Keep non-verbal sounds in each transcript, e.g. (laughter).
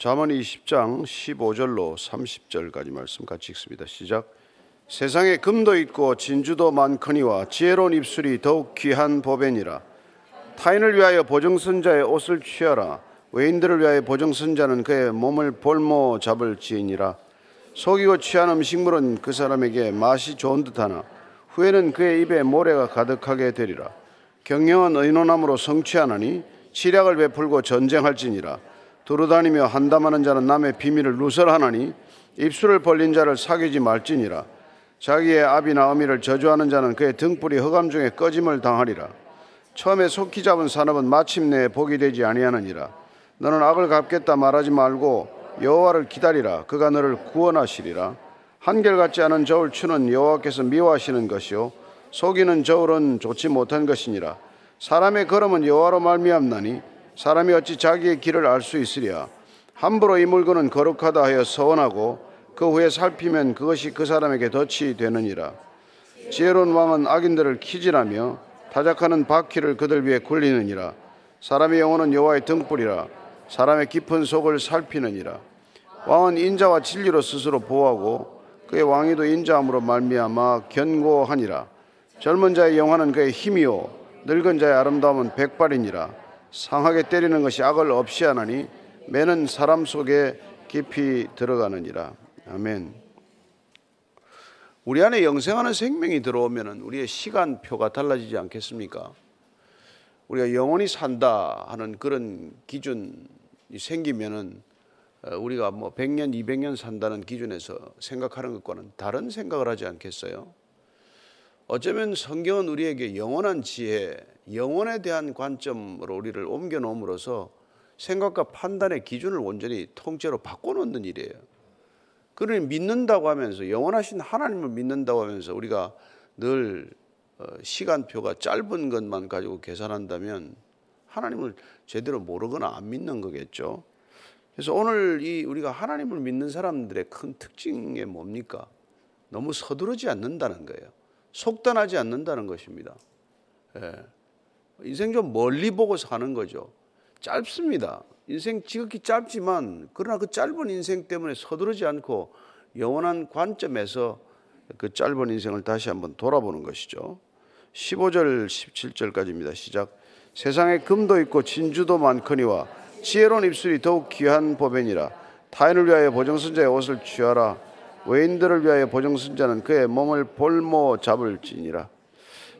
잠언 20장 15절로 30절까지 말씀 같이 읽습니다. 시작. 세상에 금도 있고 진주도 많거니와 지혜로운 입술이 더욱 귀한 법이니라. 타인을 위하여 보정선자의 옷을 취하라. 외인들을 위하여 보정선자는 그의 몸을 볼모 잡을 지이니라. 속이고 취한 음식물은 그 사람에게 맛이 좋은 듯하나 후에는 그의 입에 모래가 가득하게 되리라. 경영은 의논함으로 성취하나니 치략을 베풀고 전쟁할지니라. 두루다니며 한담하는 자는 남의 비밀을 누설하나니 입술을 벌린 자를 사귀지 말지니라. 자기의 아비나 어미를 저주하는 자는 그의 등불이 흑암 중에 꺼짐을 당하리라. 처음에 속히 잡은 산업은 마침내 복이 되지 아니하느니라. 너는 악을 갚겠다 말하지 말고 여호와를 기다리라. 그가 너를 구원하시리라. 한결같지 않은 저울 추는 여호와께서 미워하시는 것이요 속이는 저울은 좋지 못한 것이니라. 사람의 걸음은 여호와로 말미암나니 사람이 어찌 자기의 길을 알 수 있으랴. 함부로 이 물건은 거룩하다 하여 서원하고 그 후에 살피면 그것이 그 사람에게 덫이 되느니라. 지혜로운 왕은 악인들을 키질하며 타작하는 바퀴를 그들 위에 굴리느니라. 사람의 영혼은 여호와의 등불이라. 사람의 깊은 속을 살피느니라. 왕은 인자와 진리로 스스로 보호하고 그의 왕위도 인자함으로 말미암아 견고하니라. 젊은 자의 영화는 그의 힘이요 늙은 자의 아름다움은 백발이니라. 상하게 때리는 것이 악을 없이 하나니 매는 사람 속에 깊이 들어가느니라. 아멘. 우리 안에 영생하는 생명이 들어오면 우리의 시간표가 달라지지 않겠습니까? 우리가 영원히 산다 하는 그런 기준이 생기면은 어, 우리가 뭐 100년, 200년 산다는 기준에서 생각하는 것과는 다른 생각을 하지 않겠어요? 어쩌면 성경은 우리에게 영원한 지혜, 영원에 대한 관점으로 우리를 옮겨 놓음으로써 생각과 판단의 기준을 온전히 통째로 바꿔놓는 일이에요. 그러니 믿는다고 하면서 영원하신 하나님을 믿는다고 하면서 우리가 늘 어, 시간표가 짧은 것만 가지고 계산한다면 하나님을 제대로 모르거나 안 믿는 거겠죠. 그래서 오늘 이 우리가 하나님을 믿는 사람들의 큰 특징이 뭡니까? 너무 서두르지 않는다는 거예요. 속단하지 않는다는 것입니다. 예. 인생 좀 멀리 보고 사는 거죠. 짧습니다. 인생 지극히 짧지만 그러나 그 짧은 인생 때문에 서두르지 않고 영원한 관점에서 그 짧은 인생을 다시 한번 돌아보는 것이죠. 15절 17절까지입니다. 시작. 세상에 금도 있고 진주도 많거니와 지혜로운 입술이 더욱 귀한 법이니라. 타인을 위하여 보정선자의 옷을 취하라. 외인들을 위하여 보정선자는 그의 몸을 볼모 잡을지니라.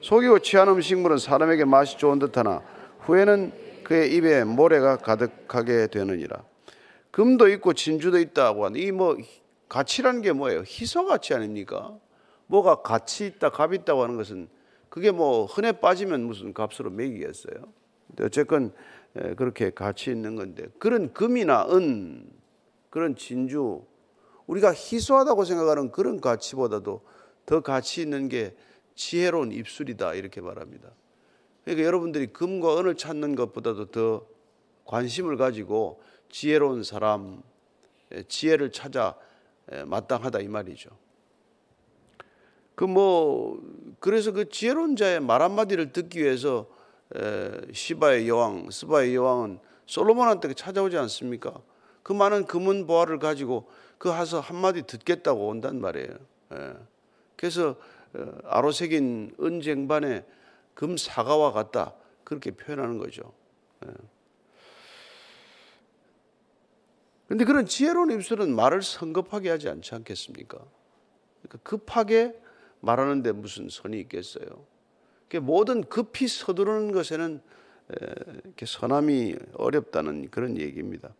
속이고 취한 음식물은 사람에게 맛이 좋은 듯하나 후에는 그의 입에 모래가 가득하게 되느니라. 금도 있고 진주도 있다고 하는 이 뭐 가치라는 게 뭐예요? 희소 가치 아닙니까? 뭐가 가치 있다, 값 있다고 하는 것은 그게 뭐 흔해 빠지면 무슨 값으로 매기겠어요? 어쨌건 그렇게 가치 있는 건데 그런 금이나 은 그런 진주 우리가 희소하다고 생각하는 그런 가치보다도 더 가치 있는 게 지혜로운 입술이다 이렇게 말합니다. 그러니까 여러분들이 금과 은을 찾는 것보다도 더 관심을 가지고 지혜로운 사람, 지혜를 찾아 마땅하다 이 말이죠. 그 뭐 그래서 그 지혜로운 자의 말 한마디를 듣기 위해서 시바의 여왕, 스바의 여왕은 솔로몬한테 찾아오지 않습니까? 그 많은 금은 보화를 가지고 그 하서 한마디 듣겠다고 온단 말이에요. 그래서 어, 아로색인 은쟁반에 금 사과와 같다. 그렇게 표현하는 거죠. 그런데 예. 그런 지혜로운 입술은 말을 성급하게 하지 않지 않겠습니까? 그러니까 급하게 말하는데 무슨 선이 있겠어요? 모든 급히 서두르는 것에는 이렇게 선함이 어렵다는 그런 얘기입니다.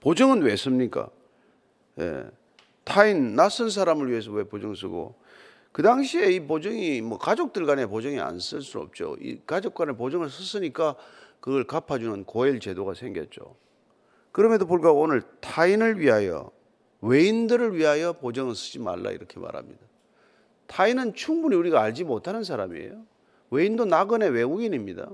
보정은 왜 씁니까? 예. 타인 낯선 사람을 위해서 왜 보정 쓰고 그 당시에 이 보증이 뭐 가족들 간의 보증이 안 쓸 수 없죠. 이 가족 간의 보증을 썼으니까 그걸 갚아주는 고엘 제도가 생겼죠. 그럼에도 불구하고 오늘 타인을 위하여 외인들을 위하여 보증을 쓰지 말라 이렇게 말합니다. 타인은 충분히 우리가 알지 못하는 사람이에요. 외인도 나그네 외국인입니다.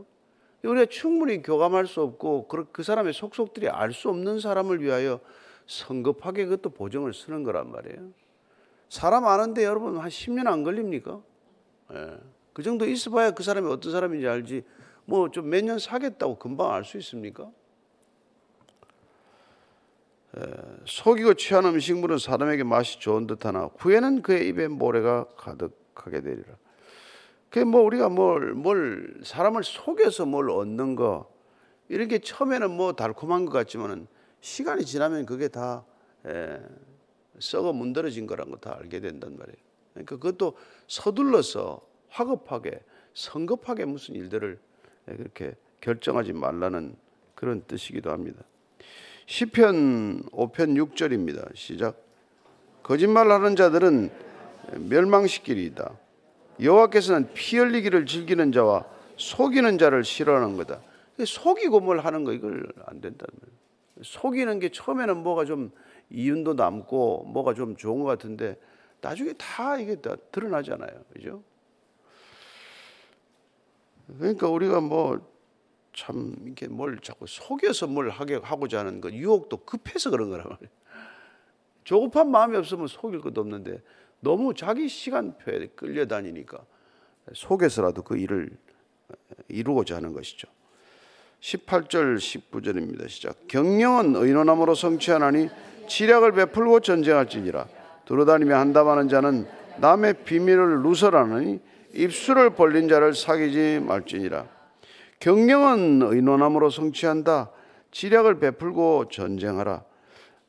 우리가 충분히 교감할 수 없고 그 사람의 속속들이 알 수 없는 사람을 위하여 성급하게 그것도 보증을 쓰는 거란 말이에요. 사람 아는데 여러분 한 10년 안 걸립니까? 예. 그 정도 있어봐야 그 사람이 어떤 사람인지 알지. 뭐 좀 몇 년 사겠다고 금방 알 수 있습니까? 속이고 취한 음식물은 사람에게 맛이 좋은 듯하나 후에는 그의 입에 모래가 가득하게 되리라. 그게 뭐 우리가 뭘, 뭘 사람을 속여서 뭘 얻는 거 이렇게 처음에는 뭐 달콤한 것 같지만은 시간이 지나면 그게 다 에, 썩어 문드러진 거란 거 다 알게 된단 말이에요. 그러니까 그것도 서둘러서 화급하게 성급하게 무슨 일들을 그렇게 결정하지 말라는 그런 뜻이기도 합니다. 시편 5편 6절입니다. 시작. 거짓말하는 자들은 멸망시키리이다. 여호와께서는 피 흘리기를 즐기는 자와 속이는 자를 싫어하는 거다. 속이고 뭘 하는 거 이걸 안 된다는 거예요. 속이는 게 처음에는 뭐가 좀 이윤도 남고 뭐가 좀 좋은 것 같은데 나중에 다 이게 다 드러나잖아요. 그죠? 그러니까 우리가 뭐 참 이렇게 뭘 자꾸 속여서 뭘 하게 하고자 하는 그 유혹도 급해서 그런 거란 말이에요. 조급한 마음이 없으면 속일 것도 없는데 너무 자기 시간표에 끌려다니니까 속에서라도 그 일을 이루고자 하는 것이죠. 18절 19절입니다. 시작. 경영은 의논함으로 성취하나니 치략을 베풀고 전쟁할지니라. 두루다니며 한담하는 자는 남의 비밀을 누설하느니 입술을 벌린 자를 사귀지 말지니라. 경영은 의논함으로 성취한다. 지략을 베풀고 전쟁하라.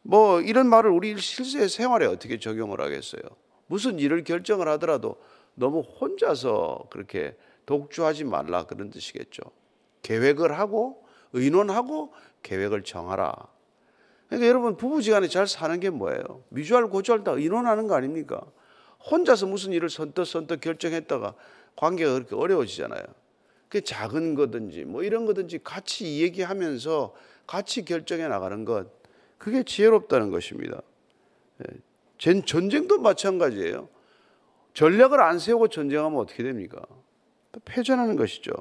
뭐 이런 말을 우리 실제 생활에 어떻게 적용을 하겠어요? 무슨 일을 결정을 하더라도 너무 혼자서 그렇게 독주하지 말라 그런 뜻이겠죠. 계획을 하고 의논하고 계획을 정하라. 그러니까 여러분 부부지간에 잘 사는 게 뭐예요? 미주알 고주알 다 의논하는 거 아닙니까? 혼자서 무슨 일을 선뜻 선뜻 결정했다가 관계가 그렇게 어려워지잖아요. 그 작은 거든지 뭐 이런 거든지 같이 얘기하면서 같이 결정해 나가는 것 그게 지혜롭다는 것입니다. 예. 전쟁도 마찬가지예요. 전략을 안 세우고 전쟁하면 어떻게 됩니까? 패전하는 것이죠.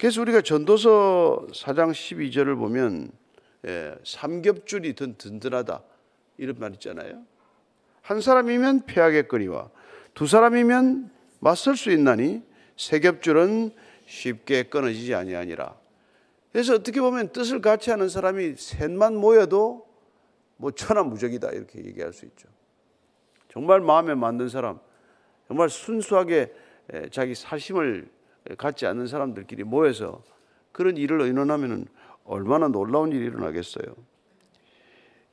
그래서 우리가 전도서 4장 12절을 보면 예, 삼겹줄이 든 든든하다 이런 말 있잖아요. 한 사람이면 패하겠거니와 두 사람이면 맞설 수 있나니 세 겹줄은 쉽게 끊어지지 아니하니라. 그래서 어떻게 보면 뜻을 같이 하는 사람이 셋만 모여도 뭐 천하무적이다 이렇게 얘기할 수 있죠. 정말 마음에 맞는 사람, 정말 순수하게 자기 사심을 갖지 않는 사람들끼리 모여서 그런 일을 의논하면 얼마나 놀라운 일이 일어나겠어요.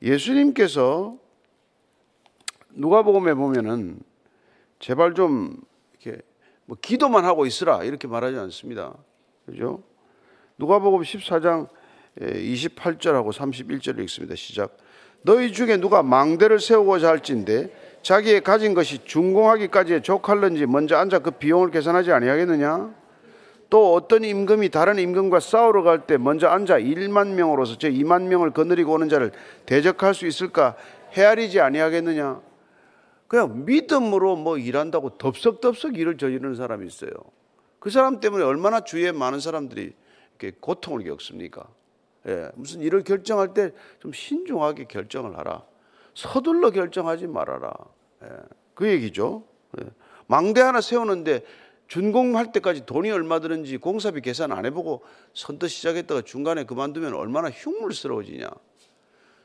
예수님께서 누가복음에 보면은 제발 좀 이렇게 뭐 기도만 하고 있으라 이렇게 말하지 않습니다. 그죠? 누가복음 14장 28절하고 31절을 읽습니다. 시작. 너희 중에 누가 망대를 세우고자 할진데 자기의 가진 것이 준공하기까지 족할는지 먼저 앉아 그 비용을 계산하지 아니하겠느냐? 또 어떤 임금이 다른 임금과 싸우러 갈 때 먼저 앉아 1만 명으로서 제 2만 명을 거느리고 오는 자를 대적할 수 있을까 헤아리지 아니하겠느냐? 그냥 믿음으로 뭐 일한다고 덥석덥석 일을 저지르는 사람이 있어요. 그 사람 때문에 얼마나 주위에 많은 사람들이 이렇게 고통을 겪습니까? 예, 무슨 일을 결정할 때 좀 신중하게 결정을 하라. 서둘러 결정하지 말아라. 예, 그 얘기죠. 예. 망대 하나 세우는데 준공할 때까지 돈이 얼마 드는지 공사비 계산 안 해보고 선뜻 시작했다가 중간에 그만두면 얼마나 흉물스러워지냐.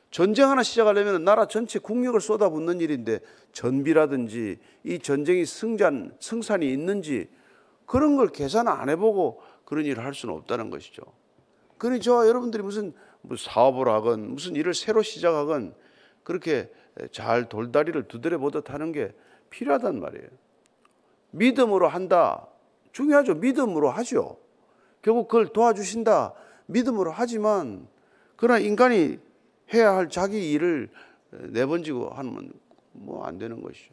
전쟁 하나 시작하려면 나라 전체 국력을 쏟아붓는 일인데 전비라든지 이 전쟁이 승잔, 승산이 있는지 그런 걸 계산 안 해보고 그런 일을 할 수는 없다는 것이죠. 그러니 저와 여러분들이 무슨 뭐 사업을 하건 무슨 일을 새로 시작하건 그렇게 잘 돌다리를 두드려 보듯 하는 게 필요하단 말이에요. 믿음으로 한다. 중요하죠. 믿음으로 하죠. 결국 그걸 도와주신다. 믿음으로 하지만 그러나 인간이 해야 할 자기 일을 내번지고 하면 뭐 안 되는 것이죠.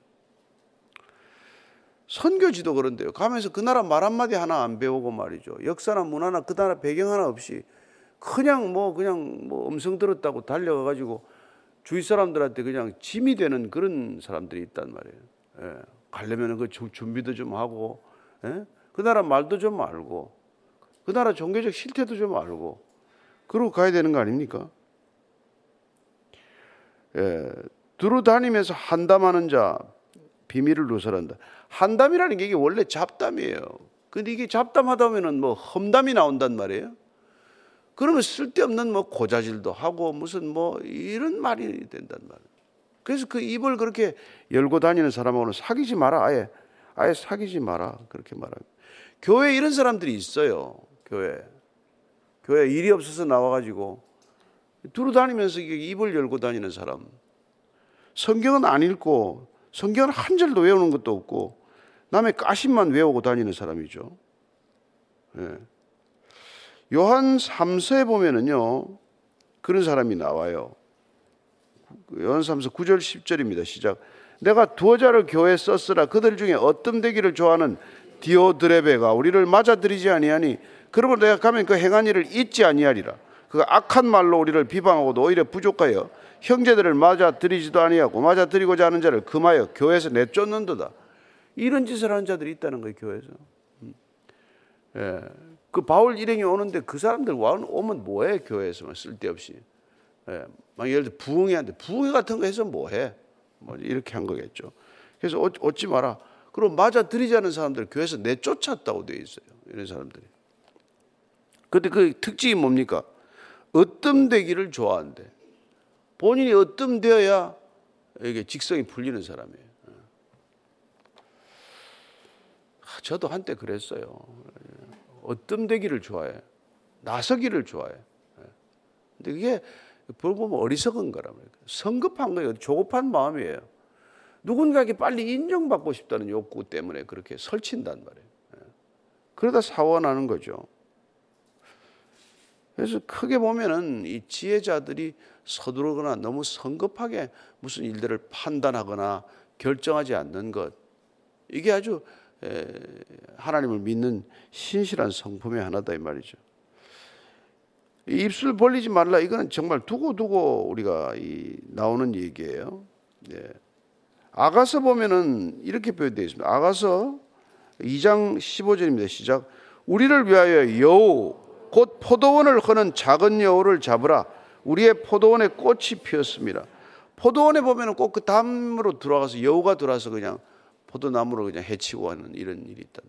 선교지도 그런데요. 가면서 그 나라 말 한마디 하나 안 배우고 말이죠. 역사나 문화나 그 나라 배경 하나 없이 그냥 뭐 그냥 뭐 음성 들었다고 달려가 가지고 주위 사람들한테 그냥 짐이 되는 그런 사람들이 있단 말이에요. 예. 가려면 그 준비도 좀 하고, 예? 그 나라 말도 좀 알고, 그 나라 종교적 실태도 좀 알고, 그러고 가야 되는 거 아닙니까? 예. 두루 다니면서 한담하는 자 비밀을 누설한다. 한담이라는 게 이게 원래 잡담이에요. 근데 이게 잡담하다 보면은 뭐 험담이 나온단 말이에요. 그러면 쓸데없는 뭐 고자질도 하고 무슨 뭐 이런 말이 된단 말이에요. 그래서 그 입을 그렇게 열고 다니는 사람하고는 사귀지 마라. 아예 아예 사귀지 마라. 그렇게 말합니다. 교회에 이런 사람들이 있어요. 교회. 교회 일이 없어서 나와 가지고 두루 다니면서 입을 열고 다니는 사람. 성경은 안 읽고 성경은 한 절도 외우는 것도 없고 남의 까심만 외우고 다니는 사람이죠. 예. 요한 3서에 보면은요 그런 사람이 나와요. 요한 3서 9절 10절입니다. 시작. 내가 두어 자를 교회에 썼으라 그들 중에 어떤 되기를 좋아하는 디오드레베가 우리를 맞아들이지 아니하니 그러므로 내가 가면 그 행한 일을 잊지 아니하리라. 그 악한 말로 우리를 비방하고도 오히려 부족하여 형제들을 맞아들이지도 아니하고 맞아들이고자 하는 자를 금하여 교회에서 내쫓는도다. 이런 짓을 하는 자들이 있다는 거예요, 교회에서. 음. 예. 그 바울 일행이 오는데 그 사람들 오면 뭐해, 교회에서만 쓸데없이. 예. 막 예를 들어 부흥회한테 부흥회 같은 거 해서 뭐해? 뭐 이렇게 한 거겠죠. 그래서 얻 지 마라. 그리고 맞아 들이자는 사람들 교회에서 내쫓았다고 되어 있어요. 이런 사람들이. 근데 그 특징이 뭡니까? 으뜸되기를 좋아한대. 본인이 으뜸되어야 이게 직성이 풀리는 사람이에요. 아, 저도 한때 그랬어요. 으뜸되기를 좋아해. 나서기를 좋아해. 근데 그게 보면 어리석은 거라고요. 성급한 거예요. 조급한 마음이에요. 누군가에게 빨리 인정받고 싶다는 욕구 때문에 그렇게 설친단 말이에요. 그러다 사고가 나는 거죠. 그래서 크게 보면은 이 지혜자들이 서두르거나 너무 성급하게 무슨 일들을 판단하거나 결정하지 않는 것 이게 아주 하나님을 믿는 신실한 성품의 하나다 이 말이죠. 입술 벌리지 말라 이거는 정말 두고 두고 우리가 나오는 얘기예요. 네. 아가서 보면은 이렇게 표현되어 있습니다. 아가서 2장 15절입니다. 시작. 우리를 위하여 여우 곧 포도원을 허는 작은 여우를 잡으라. 우리의 포도원에 꽃이 피었습니다. 포도원에 보면은 꼭 그 담으로 들어가서 여우가 들어와서 그냥 포도나무로 그냥 해치고 하는 이런 일이 있다.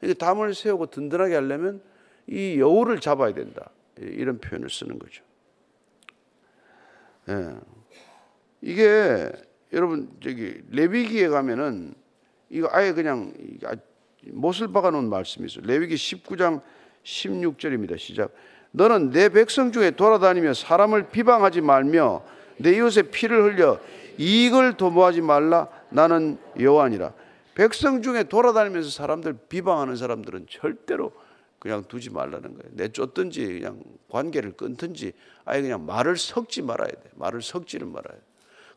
그러니까 담을 세우고 든든하게 하려면 이 여우를 잡아야 된다. 이런 표현을 쓰는 거죠. 예. 이게 여러분 저기 레위기에 가면은 이거 아예 그냥 아, 못을 박아 놓은 말씀이 있어요. 레위기 19장 16절입니다. 시작. 너는 내 백성 중에 돌아다니며 사람을 비방하지 말며 내 이웃의 피를 흘려 이익을 도모하지 말라. 나는 여호와니라. 백성 중에 돌아다니면서 사람들 비방하는 사람들은 절대로 그냥 두지 말라는 거예요. 내쫓든지 그냥 관계를 끊든지 아예 그냥 말을 섞지 말아야 돼. 말을 섞지를 말아야 돼.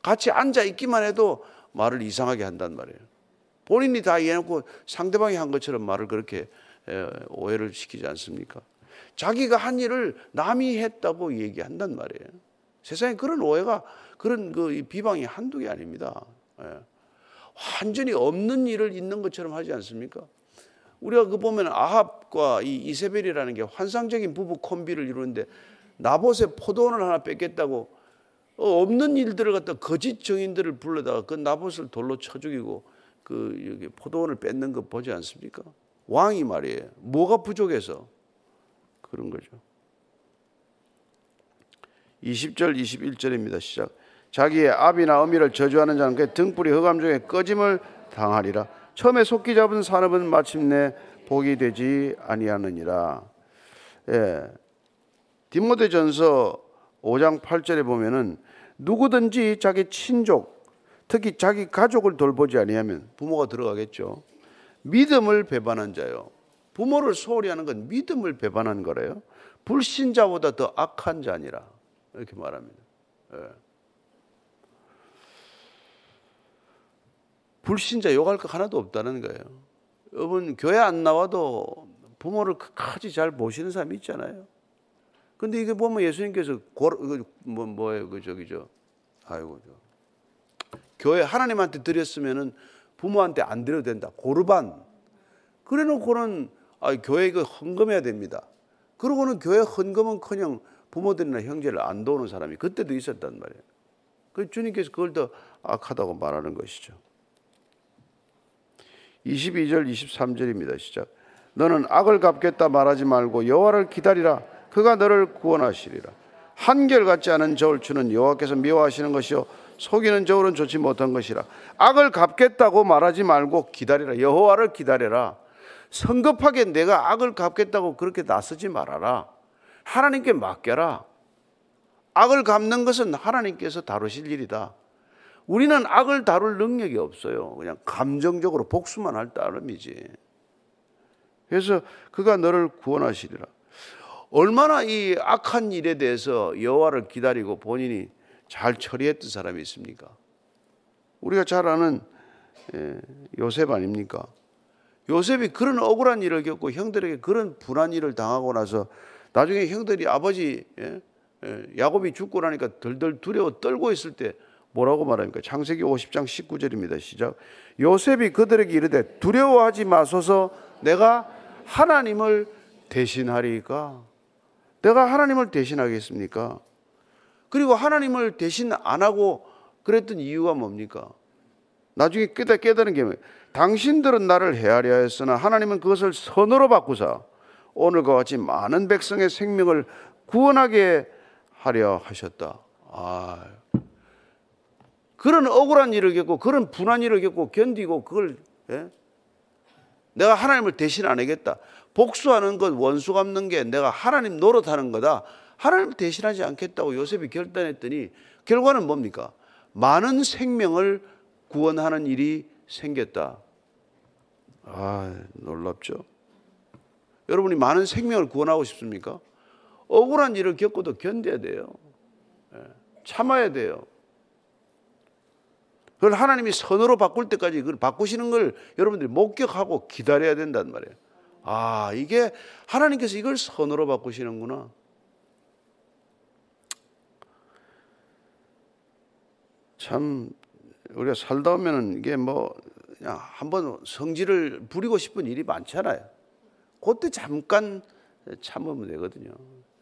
같이 앉아 있기만 해도 말을 이상하게 한단 말이에요. 본인이 다 이해해놓고 상대방이 한 것처럼 말을 그렇게 오해를 시키지 않습니까? 자기가 한 일을 남이 했다고 얘기한단 말이에요. 세상에 그런 오해가 그런 그 비방이 한두 개 아닙니다. 완전히 없는 일을 있는 것처럼 하지 않습니까? 우리가 그 보면 아합과 이 이세벨이라는 게 환상적인 부부 콤비를 이루는데 나봇의 포도원을 하나 뺏겠다고 어, 없는 일들을 갖다 거짓 증인들을 불러다가 그 나봇을 돌로 쳐 죽이고 그 여기 포도원을 뺏는 거 보지 않습니까? 왕이 말이에요. 뭐가 부족해서 그런 거죠. 20절 21절입니다. 시작. 자기의 아비나 어미를 저주하는 자는 그 등불이 흑암 중에 꺼짐을 당하리라. 처음에 속기 잡은 산업은 마침내 복이 되지 아니하느니라. 예. 디모데전서 5장 8절에 보면은 누구든지 자기 친족, 특히 자기 가족을 돌보지 아니하면 부모가 들어가겠죠. 믿음을 배반한 자요. 부모를 소홀히 하는 건 믿음을 배반한 거래요. 불신자보다 더 악한 자니라. 이렇게 말합니다. 예. 불신자 욕할 거 하나도 없다는 거예요. 여러분, 교회 안 나와도 부모를 끝까지 잘 보시는 사람이 있잖아요. 근데 이게 보면 예수님께서 고, 그, 뭐, 뭐예요, 그, 저기, 저, 아이고, 저. 교회 하나님한테 드렸으면은 부모한테 안 드려도 된다. 고르반. 그래 놓고는, 아, 교회 이거 헌금해야 됩니다. 그러고는 교회 헌금은 커녕 부모들이나 형제를 안 도우는 사람이 그때도 있었단 말이에요. 그 주님께서 그걸 더 악하다고 말하는 것이죠. 22절 23절입니다. 시작. 너는 악을 갚겠다 말하지 말고 여호와를 기다리라. 그가 너를 구원하시리라. 한결같지 않은 저울 추는 여호와께서 미워하시는 것이요 속이는 저울은 좋지 못한 것이라. 악을 갚겠다고 말하지 말고 기다리라. 여호와를 기다려라. 성급하게 내가 악을 갚겠다고 그렇게 나서지 말아라. 하나님께 맡겨라. 악을 갚는 것은 하나님께서 다루실 일이다. 우리는 악을 다룰 능력이 없어요. 그냥 감정적으로 복수만 할 따름이지. 그래서 그가 너를 구원하시리라. 얼마나 이 악한 일에 대해서 여호와를 기다리고 본인이 잘 처리했던 사람이 있습니까? 우리가 잘 아는 예, 요셉 아닙니까? 요셉이 그런 억울한 일을 겪고 형들에게 그런 불안 일을 당하고 나서 나중에 형들이 아버지 예? 예, 야곱이 죽고 나니까 덜덜 두려워 떨고 있을 때 뭐라고 말합니까? 창세기 50장 19절입니다. 시작. 요셉이 그들에게 이르되 두려워하지 마소서 내가 하나님을 대신하리까? 내가 하나님을 대신하겠습니까? 그리고 하나님을 대신 안 하고 그랬던 이유가 뭡니까? 나중에 깨달, 깨달은 게 뭐예요? 당신들은 나를 헤아려 했으나 하나님은 그것을 선으로 바꾸사 오늘과 같이 많은 백성의 생명을 구원하게 하려 하셨다. 아, 그런 억울한 일을 겪고 그런 분한 일을 겪고 견디고 그걸 예? 내가 하나님을 대신 안 하겠다. 복수하는 것, 원수 갚는 게 내가 하나님 노릇하는 거다. 하나님을 대신하지 않겠다고 요셉이 결단했더니 결과는 뭡니까? 많은 생명을 구원하는 일이 생겼다. 아, 놀랍죠. 여러분이 많은 생명을 구원하고 싶습니까? 억울한 일을 겪어도 견뎌야 돼요. 예, 참아야 돼요. 그걸 하나님이 선으로 바꿀 때까지 그걸 바꾸시는 걸 여러분들이 목격하고 기다려야 된단 말이에요. 아, 이게 하나님께서 이걸 선으로 바꾸시는구나. 참 우리가 살다 보면은 이게 뭐 그냥 한번 성질을 부리고 싶은 일이 많잖아요. 그때 잠깐 참으면 되거든요.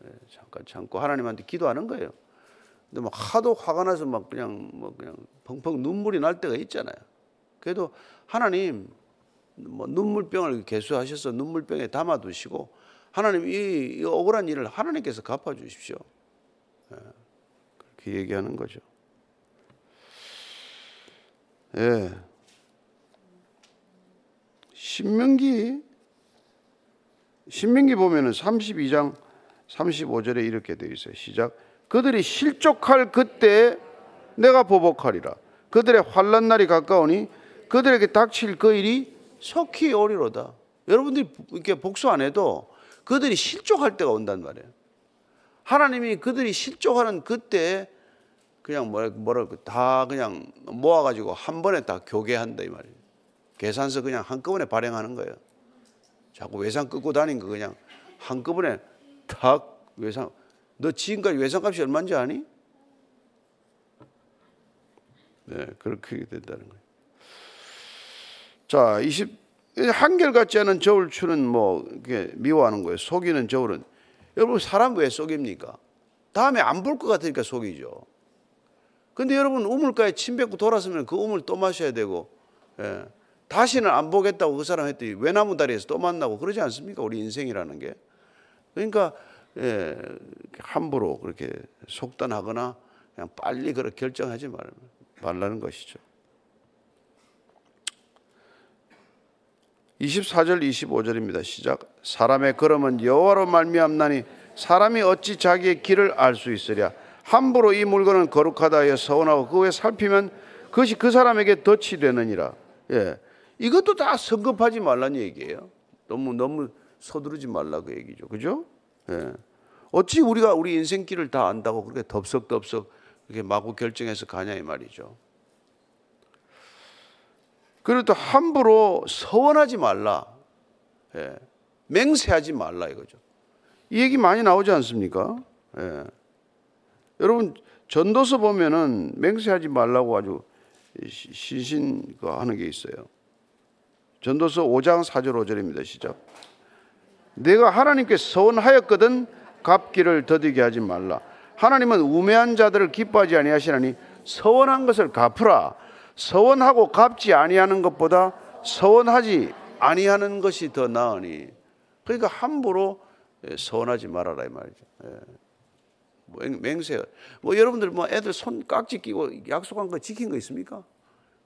예, 잠깐 참고 하나님한테 기도하는 거예요. 근데 뭐 하도 화가 나서 막 그냥 뭐 그냥 펑펑 눈물이 날 때가 있잖아요. 그래도 하나님 뭐 눈물병을 개수하셔서 눈물병에 담아 두시고 하나님 이, 이 억울한 일을 하나님께서 갚아 주십시오. 예, 그렇게 얘기하는 거죠. 예. 신명기 신명기 보면은 32장 35절에 이렇게 되어 있어요. 시작. 그들이 실족할 그때 내가 보복하리라. 그들의 환란 날이 가까우니 그들에게 닥칠 그 일이 속히 오리로다. 여러분들이 이렇게 복수 안 해도 그들이 실족할 때가 온단 말이에요. 하나님이 그들이 실족하는 그때 그냥 뭐라 뭐라 다 그냥 모아가지고 한 번에 다 교계한다 이 말이에요. 계산서 그냥 한꺼번에 발행하는 거예요. 자꾸 외상 끊고 다닌 거 그냥 한꺼번에 탁 외상. 너 지금까지 외상값이 얼마인지 아니? 네, 그렇게 된다는 거예요. 자, 20 한결같지 않은 저울 추는 뭐 이렇게 미워하는 거예요. 속이는 저울은 여러분 사람 왜 속입니까? 다음에 안 볼 것 같으니까 속이죠. 근데 여러분 우물가에 침 뱉고 돌았으면 그 우물 또 마셔야 되고 예. 다시는 안 보겠다고 그 사람 했더니 외나무 다리에서 또 만나고 그러지 않습니까? 우리 인생이라는 게. 그러니까 예, 함부로 그렇게 속단하거나 그냥 빨리 그렇게 결정하지 말, 말라는 것이죠. 24절 25절입니다. 시작. 사람의 걸음은 여호와로 말미암나니 사람이 어찌 자기의 길을 알 수 있으랴. 함부로 이 물건은 거룩하다 하여 서원하고 그 후에 살피면 그것이 그 사람에게 덫이 되느니라. 예. 이것도 다 성급하지 말라는 얘기예요. 너무 너무 서두르지 말라 그 얘기죠. 그죠? 예. 어찌 우리가 우리 인생길을 다 안다고 그렇게 덥석덥석 그렇게 마구 결정해서 가냐 이 말이죠. 그리고 또 함부로 서원하지 말라. 예. 맹세하지 말라 이거죠. 이 얘기 많이 나오지 않습니까? 예. 여러분 전도서 보면은 맹세하지 말라고 아주 신신 하는 게 있어요. 전도서 5장 4절 5절입니다. 시작. 내가 하나님께 서원하였거든 갚기를 더디게 하지 말라. 하나님은 우매한 자들을 기뻐하지 아니하시나니 서원한 것을 갚으라. 서원하고 갚지 아니하는 것보다 서원하지 아니하는 것이 더 나으니. 그러니까 함부로 예, 서운하지 말아라 이 말이죠. 예. 뭐 맹세. 뭐 여러분들 뭐 애들 손 깍지 끼고 약속한 거 지킨 거 있습니까?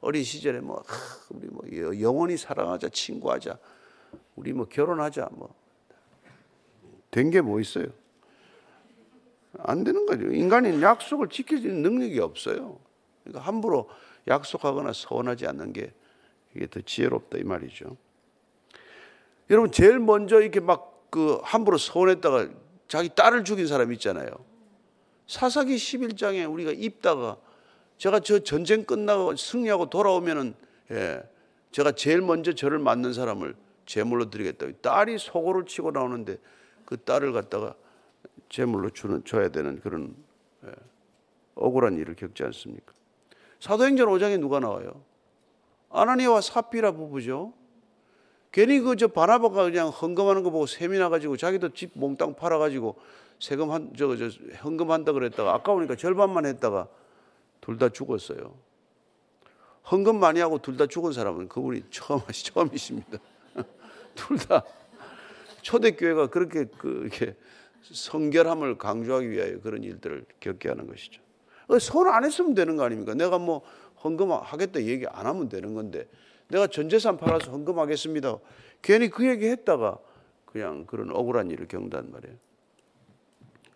어린 시절에 뭐 우리 뭐 영원히 사랑하자, 친구하자, 우리 뭐 결혼하자 뭐 된 게 뭐 있어요? 안 되는 거죠. 인간이 약속을 지켜주는 능력이 없어요. 그러니까 함부로 약속하거나 서운하지 않는 게 이게 더 지혜롭다 이 말이죠. 여러분 제일 먼저 이렇게 막 그 함부로 서운했다가 자기 딸을 죽인 사람 있잖아요. 사사기 11장에 우리가 입다가 제가 저 전쟁 끝나고 승리하고 돌아오면은 예, 제가 제일 먼저 저를 맞는 사람을 제물로 드리겠다. 딸이 속고를 치고 나오는데 그 딸을 갖다가 제물로 주는 줘야 되는 그런 예, 억울한 일을 겪지 않습니까? 사도행전 5장에 누가 나와요? 아나니아와 사피라 부부죠. 괜히 그 저 바나바가 그냥 헌금하는 거 보고 세미 나가지고 자기도 집 몽땅 팔아가지고 세금 한 저거 저 헌금한다 그랬다가 아까우니까 절반만 했다가 둘 다 죽었어요. 헌금 많이 하고 둘 다 죽은 사람은 그분이 처음 (laughs) 처음이십니다. (laughs) 둘 다 초대교회가 그렇게 그 이렇게 성결함을 강조하기 위하여 그런 일들을 겪게 하는 것이죠. 손 안 했으면 되는 거 아닙니까? 내가 뭐 헌금 하겠다 얘기 안 하면 되는 건데 내가 전 재산 팔아서 헌금하겠습니다. 괜히 그 얘기 했다가 그냥 그런 억울한 일을 겪는단 말이에요.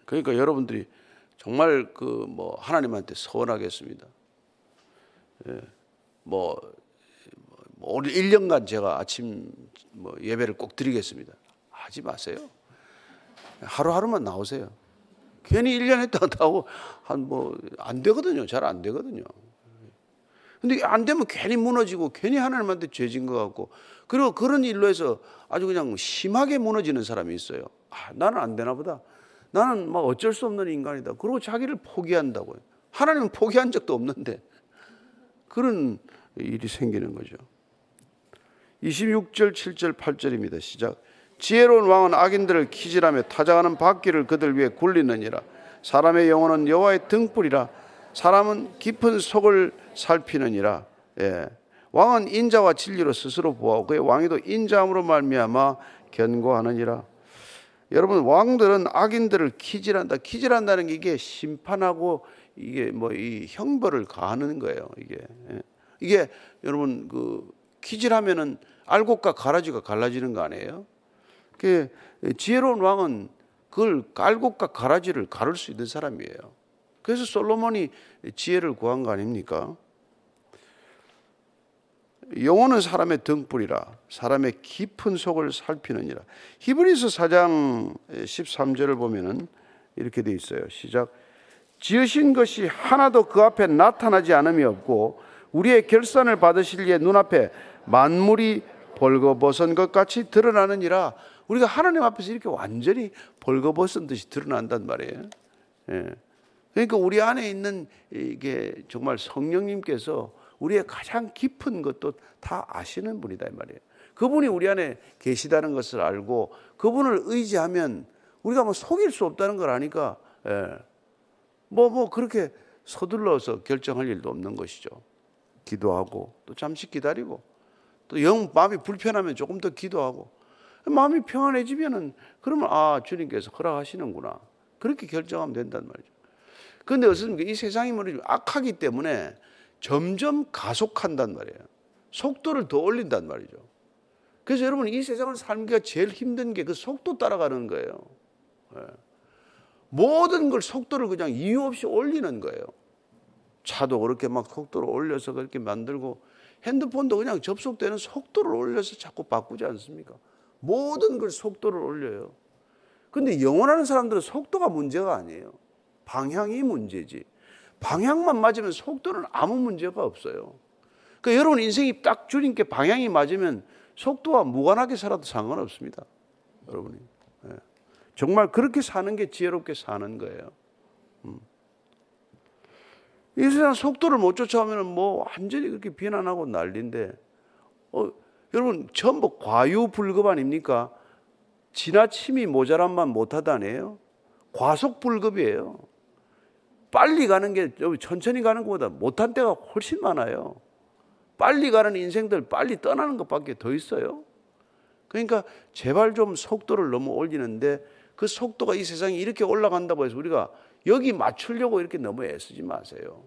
그러니까 여러분들이 정말 그 뭐 하나님한테 서원하겠습니다. 예. 뭐, 뭐 오늘 1년간 제가 아침 뭐 예배를 꼭 드리겠습니다. 하지 마세요. 하루하루만 나오세요. 괜히 1년 했다가 하고 한 뭐 안 되거든요. 잘 안 되거든요. 근데 안 되면 괜히 무너지고 괜히 하나님한테 죄진 것 같고 그리고 그런 일로 해서 아주 그냥 심하게 무너지는 사람이 있어요. 아, 나는 안 되나 보다. 나는 막 어쩔 수 없는 인간이다. 그리고 자기를 포기한다고요. 하나님은 포기한 적도 없는데 그런 일이 생기는 거죠. 26절, 7절, 8절입니다. 시작. 지혜로운 왕은 악인들을 키질하며 타작하는 바퀴를 그들 위에 굴리느니라. 사람의 영혼은 여호와의 등불이라. 사람은 깊은 속을 살피느니라. 예. 왕은 인자와 진리로 스스로 보하고 그의 왕위도 인자함으로 말미암아 견고하느니라. 여러분 왕들은 악인들을 키질한다. 키질한다는 게 이게 심판하고 이게 뭐 이 형벌을 가하는 거예요. 이게 예. 이게 여러분 그 키질하면은 알곡과 가라지가 갈라지는 거 아니에요? 그 지혜로운 왕은 그걸 알곡과 가라지를 가를 수 있는 사람이에요. 그래서 솔로몬이 지혜를 구한 거 아닙니까? 영혼은 사람의 등불이라 사람의 깊은 속을 살피느니라. 히브리서 4장 13절을 보면은 이렇게 돼 있어요. 시작. 지으신 것이 하나도 그 앞에 나타나지 않음이 없고 우리의 결산을 받으실 예 눈앞에 만물이 벌거벗은 것 같이 드러나느니라. 우리가 하나님 앞에서 이렇게 완전히 벌거벗은 듯이 드러난단 말이에요. 예. 그러니까 우리 안에 있는 이게 정말 성령님께서 우리의 가장 깊은 것도 다 아시는 분이다 이 말이에요. 그분이 우리 안에 계시다는 것을 알고 그분을 의지하면 우리가 뭐 속일 수 없다는 걸 아니까 예. 뭐, 뭐 그렇게 서둘러서 결정할 일도 없는 것이죠. 기도하고 또 잠시 기다리고 또 영 마음이 불편하면 조금 더 기도하고 마음이 평안해지면은 그러면 아 주님께서 허락하시는구나 그렇게 결정하면 된단 말이죠. 그런데 어떻습니까? 이 세상이 뭐냐 악하기 때문에 점점 가속한단 말이에요. 속도를 더 올린단 말이죠. 그래서 여러분 이 세상을 살기가 제일 힘든 게 그 속도 따라가는 거예요. 네. 모든 걸 속도를 그냥 이유 없이 올리는 거예요. 차도 그렇게 막 속도를 올려서 그렇게 만들고 핸드폰도 그냥 접속되는 속도를 올려서 자꾸 바꾸지 않습니까? 모든 걸 속도를 올려요. 근데 영원하는 사람들은 속도가 문제가 아니에요. 방향이 문제지. 방향만 맞으면 속도는 아무 문제가 없어요. 그러니까 여러분 인생이 딱 주님께 방향이 맞으면 속도와 무관하게 살아도 상관없습니다. 여러분이. 네. 정말 그렇게 사는 게 지혜롭게 사는 거예요. 음. 이 세상 속도를 못 쫓아오면 뭐 완전히 그렇게 비난하고 난리인데, 어, 여러분 전부 과유불급 아닙니까? 지나침이 모자란만 못하다네요. 과속불급이에요. 빨리 가는 게 천천히 가는 것보다 못한 때가 훨씬 많아요. 빨리 가는 인생들 빨리 떠나는 것밖에 더 있어요. 그러니까 제발 좀 속도를 너무 올리는데 그 속도가 이 세상이 이렇게 올라간다고 해서 우리가 여기 맞추려고 이렇게 너무 애쓰지 마세요.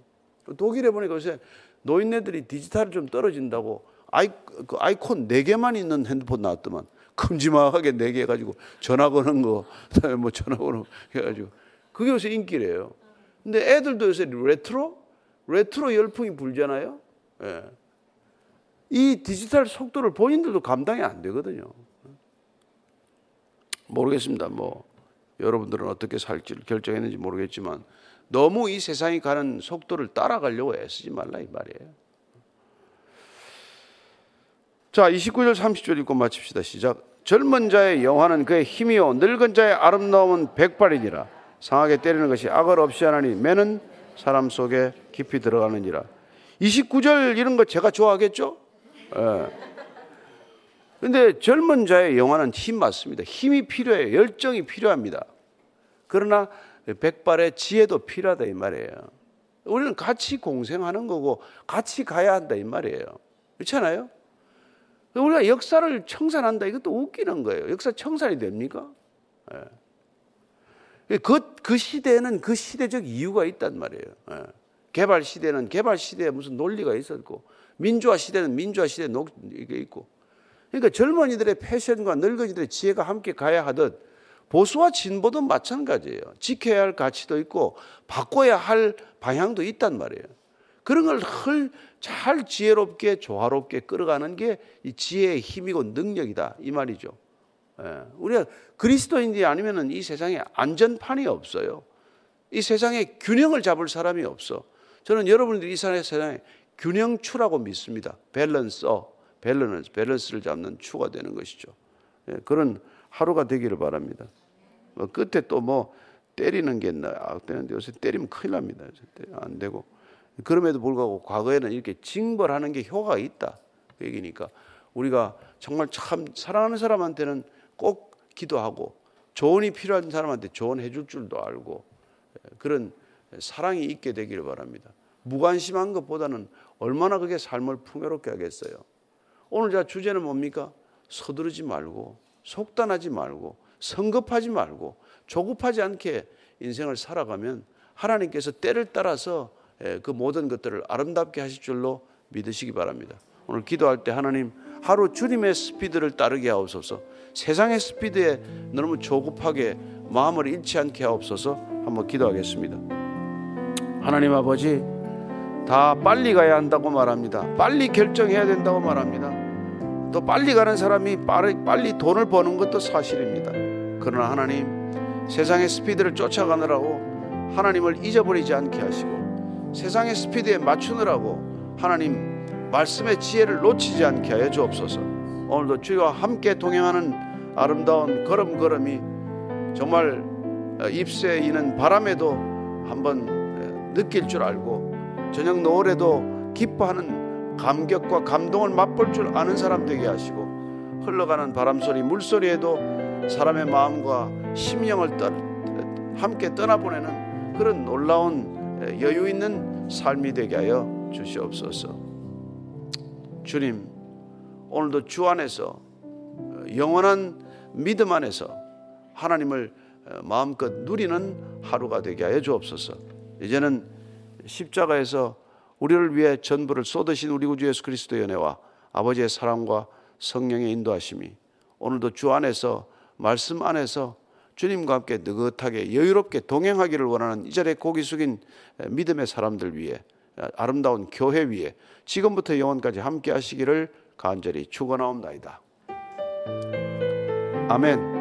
독일에 보니까 요새 노인네들이 디지털이 좀 떨어진다고 아이, 그 아이콘 4개만 있는 핸드폰 나왔더만 큼지막하게 4개 해가지고 전화 거는 거, 그다음에 뭐 전화 거는 거 해가지고 그게 요새 인기래요. 근데 애들도 요새 레트로? 레트로 열풍이 불잖아요. 예. 이 디지털 속도를 본인들도 감당이 안 되거든요. 모르겠습니다. 뭐 여러분들은 어떻게 살지 결정했는지 모르겠지만 너무 이 세상이 가는 속도를 따라가려고 애쓰지 말라 이 말이에요. 자, 29절 30절 읽고 마칩시다. 시작. 젊은 자의 영화는 그의 힘이요 늙은 자의 아름다움은 백발이니라. 상하게 때리는 것이 악을 없이 하나니 매는 사람 속에 깊이 들어가느니라. 29절 이런 거 제가 좋아하겠죠? 예. 근데 젊은 자의 영화는 힘 맞습니다. 힘이 필요해요. 열정이 필요합니다. 그러나 백발의 지혜도 필요하다 이 말이에요. 우리는 같이 공생하는 거고 같이 가야 한다 이 말이에요. 그렇잖아요? 우리가 역사를 청산한다 이것도 웃기는 거예요. 역사 청산이 됩니까? 예. 그, 그 시대에는 그 시대적 이유가 있단 말이에요. 예. 개발 시대는 개발 시대에 무슨 논리가 있었고 민주화 시대는 민주화 시대에 이게 있고 그러니까 젊은이들의 패션과 늙은이들의 지혜가 함께 가야 하듯 보수와 진보도 마찬가지예요. 지켜야 할 가치도 있고 바꿔야 할 방향도 있단 말이에요. 그런 걸 잘 지혜롭게 조화롭게 끌어가는 게 이 지혜의 힘이고 능력이다 이 말이죠. 예. 우리가 그리스도인이 아니면은 이 세상에 안전판이 없어요. 이 세상에 균형을 잡을 사람이 없어. 저는 여러분들이 이 세상에 균형추라고 믿습니다. balancer, 밸런스, 밸런스를 잡는 추가 되는 것이죠. 예. 그런 하루가 되기를 바랍니다. 뭐 끝에 또 뭐 때리는 게 되는데 요새 때리면 큰일 납니다. 안 되고. 그럼에도 불구하고 과거에는 이렇게 징벌하는 게 효과가 있다. 그 얘기니까 우리가 정말 참 사랑하는 사람한테는 꼭 기도하고 조언이 필요한 사람한테 조언해 줄 줄도 알고 그런 사랑이 있게 되기를 바랍니다. 무관심한 것보다는 얼마나 그게 삶을 풍요롭게 하겠어요. 오늘 자 주제는 뭡니까? 서두르지 말고 속단하지 말고 성급하지 말고 조급하지 않게 인생을 살아가면 하나님께서 때를 따라서 예, 그 모든 것들을 아름답게 하실 줄로 믿으시기 바랍니다. 오늘 기도할 때 하나님 하루 주님의 스피드를 따르게 하옵소서. 세상의 스피드에 너무 조급하게 마음을 잃지 않게 하옵소서. 한번 기도하겠습니다. 하나님 아버지 다 빨리 가야 한다고 말합니다. 빨리 결정해야 된다고 말합니다. 또 빨리 가는 사람이 빨리, 빨리 돈을 버는 것도 사실입니다. 그러나 하나님 세상의 스피드를 쫓아가느라고 하나님을 잊어버리지 않게 하시고 세상의 스피드에 맞추느라고 하나님 말씀의 지혜를 놓치지 않게 하여 주옵소서. 오늘도 주와 함께 동행하는 아름다운 걸음걸음이 정말 입새에 이는 바람에도 한번 느낄 줄 알고 저녁 노을에도 기뻐하는 감격과 감동을 맛볼 줄 아는 사람 되게 하시고 흘러가는 바람소리 물소리에도 사람의 마음과 심령을 떠, 함께 떠나보내는 그런 놀라운 여유 있는 삶이 되게 하여 주시옵소서. 주님, 오늘도 주 안에서 영원한 믿음 안에서 하나님을 마음껏 누리는 하루가 되게 하여 주옵소서. 이제는 십자가에서 우리를 위해 전부를 쏟으신 우리 구주 예수 그리스도의 은혜와 아버지의 사랑과 성령의 인도하심이 오늘도 주 안에서 말씀 안에서 주님과 함께 느긋하게 여유롭게 동행하기를 원하는 이 자리에 고기 숙인 믿음의 사람들 위해 아름다운 교회 위에 지금부터 영원까지 함께 하시기를 간절히 축원하옵나이다. 아멘.